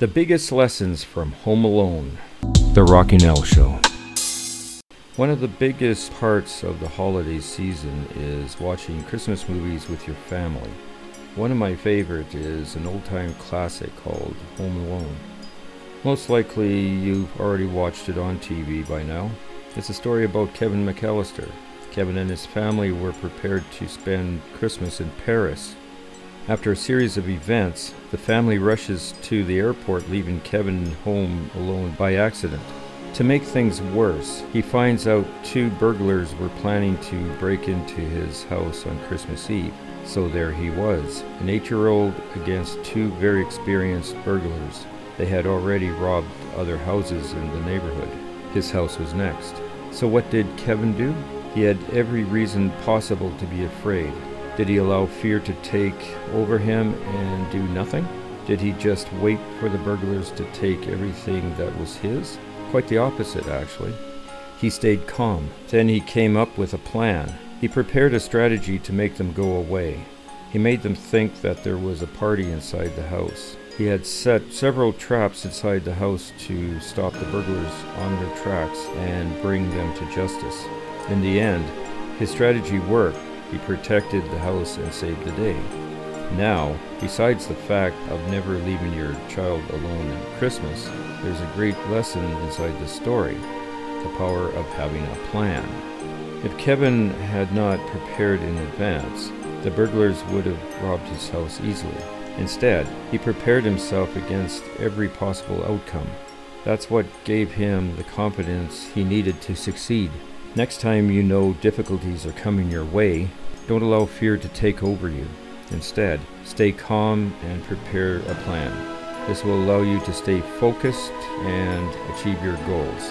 The biggest lessons from Home Alone. The Rocking Al Show. One of the biggest parts of the holiday season is watching Christmas movies with your family. One of my favorites is an old time classic called Home Alone. Most likely you've already watched it on TV by now. It's a story about Kevin McAllister. Kevin and his family were prepared to spend Christmas in Paris after a series of events, the family rushes to the airport, leaving Kevin home alone by accident. To make things worse, he finds out two burglars were planning to break into his house on Christmas Eve. So there he was, an eight year old against two very experienced burglars. They had already robbed other houses in the neighborhood. His house was next. So what did Kevin do? He had every reason possible to be afraid. Did he allow fear to take over him and do nothing? Did he just wait for the burglars to take everything that was his? Quite the opposite, actually. He stayed calm. Then he came up with a plan. He prepared a strategy to make them go away. He made them think that there was a party inside the house. He had set several traps inside the house to stop the burglars on their tracks and bring them to justice. In the end, his strategy worked he protected the house and saved the day. Now, besides the fact of never leaving your child alone at Christmas, there's a great lesson inside the story the power of having a plan. If Kevin had not prepared in advance, the burglars would have robbed his house easily. Instead, he prepared himself against every possible outcome. That's what gave him the confidence he needed to succeed. Next time you know difficulties are coming your way, don't allow fear to take over you. Instead, stay calm and prepare a plan. This will allow you to stay focused and achieve your goals.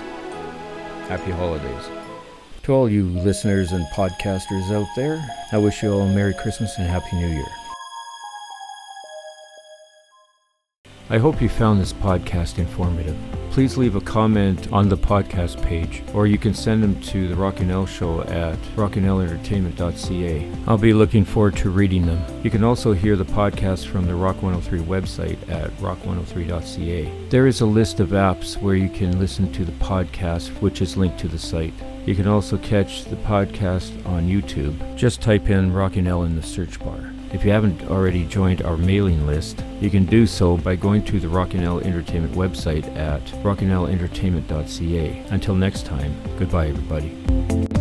Happy holidays. To all you listeners and podcasters out there, I wish you all a Merry Christmas and Happy New Year. I hope you found this podcast informative. Please leave a comment on the podcast page, or you can send them to the Rocking Al Show at rockingalentertainment.ca. I'll be looking forward to reading them. You can also hear the podcast from the Rock 103 website at rock103.ca. There is a list of apps where you can listen to the podcast, which is linked to the site. You can also catch the podcast on YouTube. Just type in Rocking Al in the search bar. If you haven't already joined our mailing list, you can do so by going to the Rocking Al Entertainment website at rockingalentertainment.ca. Until next time, goodbye everybody.